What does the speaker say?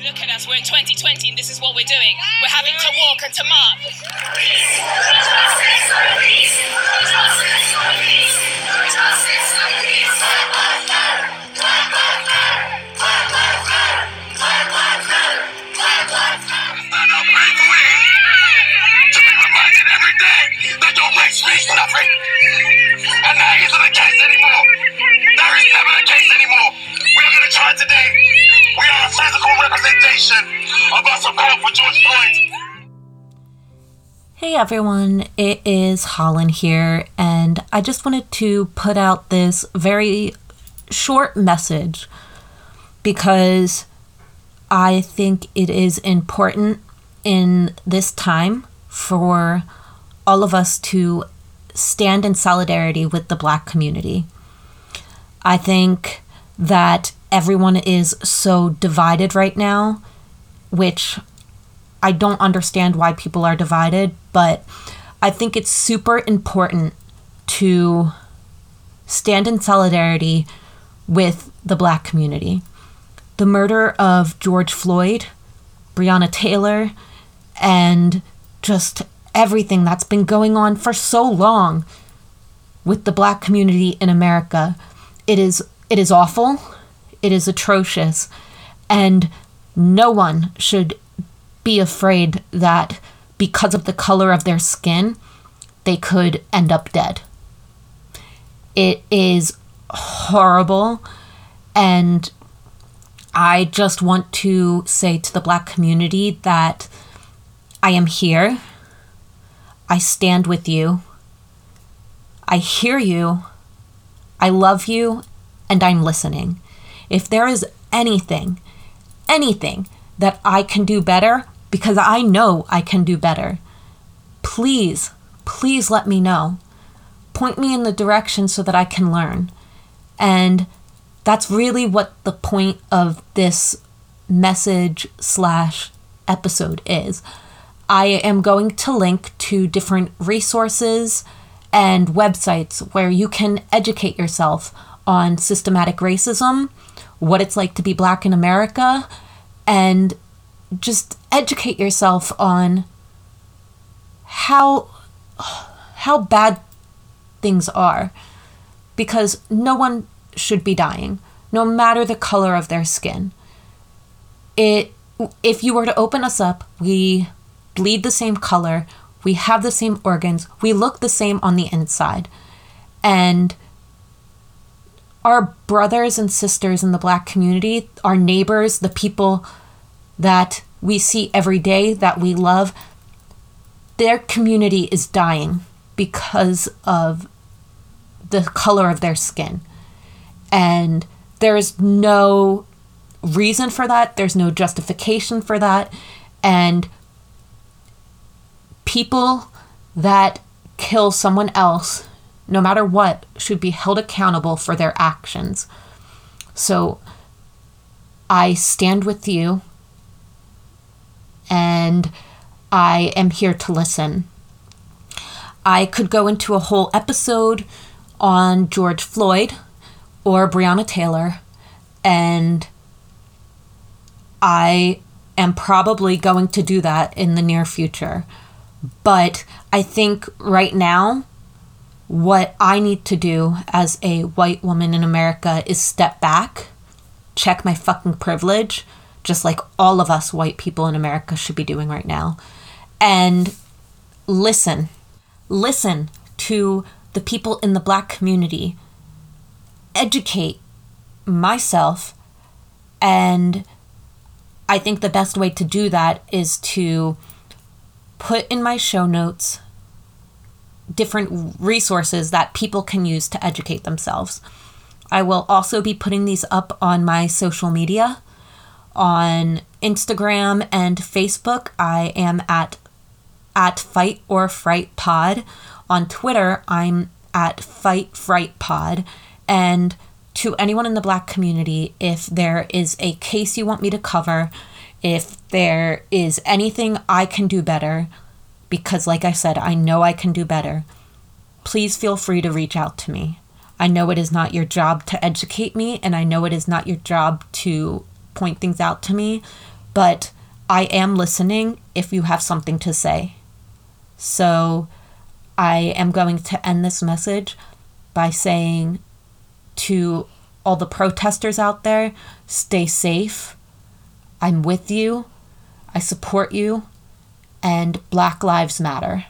Look at us, we're in 2020 and this is what we're doing. We're having to walk and to march. And Hey everyone, it is Holland here, and I just wanted to put out this very short message because I think it is important in this time for all of us to stand in solidarity with the black community. I think that everyone is so divided right now, which I don't understand why people are divided, but I think it's super important to stand in solidarity with the black community. The murder of George Floyd, Breonna Taylor, and just everything that's been going on for so long with the black community in America. It is it is awful. It is atrocious. And no one should be afraid that because of the color of their skin, they could end up dead. It is horrible. And I just want to say to the black community that I am here. I stand with you. I hear you. I love you. And I'm listening. If there is anything, anything that I can do better, because I know I can do better, please, please let me know. Point me in the direction so that I can learn. And that's really what the point of this message slash episode is. I am going to link to different resources and websites where you can educate yourself on systematic racism, what it's like to be black in America, and just educate yourself on how how bad things are because no one should be dying no matter the color of their skin it if you were to open us up we bleed the same color, we have the same organs, we look the same on the inside. And our brothers and sisters in the black community, our neighbors, the people that we see every day that we love, their community is dying because of the color of their skin. And there's no reason for that, there's no justification for that. And people that kill someone else, no matter what, should be held accountable for their actions. So I stand with you and I am here to listen. I could go into a whole episode on George Floyd or Breonna Taylor, and I am probably going to do that in the near future. But I think right now, what I need to do as a white woman in America is step back, check my fucking privilege, just like all of us white people in America should be doing right now, and listen. Listen to the people in the black community, educate myself, and I think the best way to do that is to put in my show notes different resources that people can use to educate themselves. I will also be putting these up on my social media. On Instagram and Facebook, I am at at Fight or Fright Pod. On Twitter, I'm at Fight Fright Pod. And to anyone in the black community, if there is a case you want me to cover, if there is anything I can do better, because, like I said, I know I can do better. Please feel free to reach out to me. I know it is not your job to educate me, and I know it is not your job to point things out to me, but I am listening if you have something to say. So I am going to end this message by saying to all the protesters out there stay safe. I'm with you. I support you and Black Lives Matter.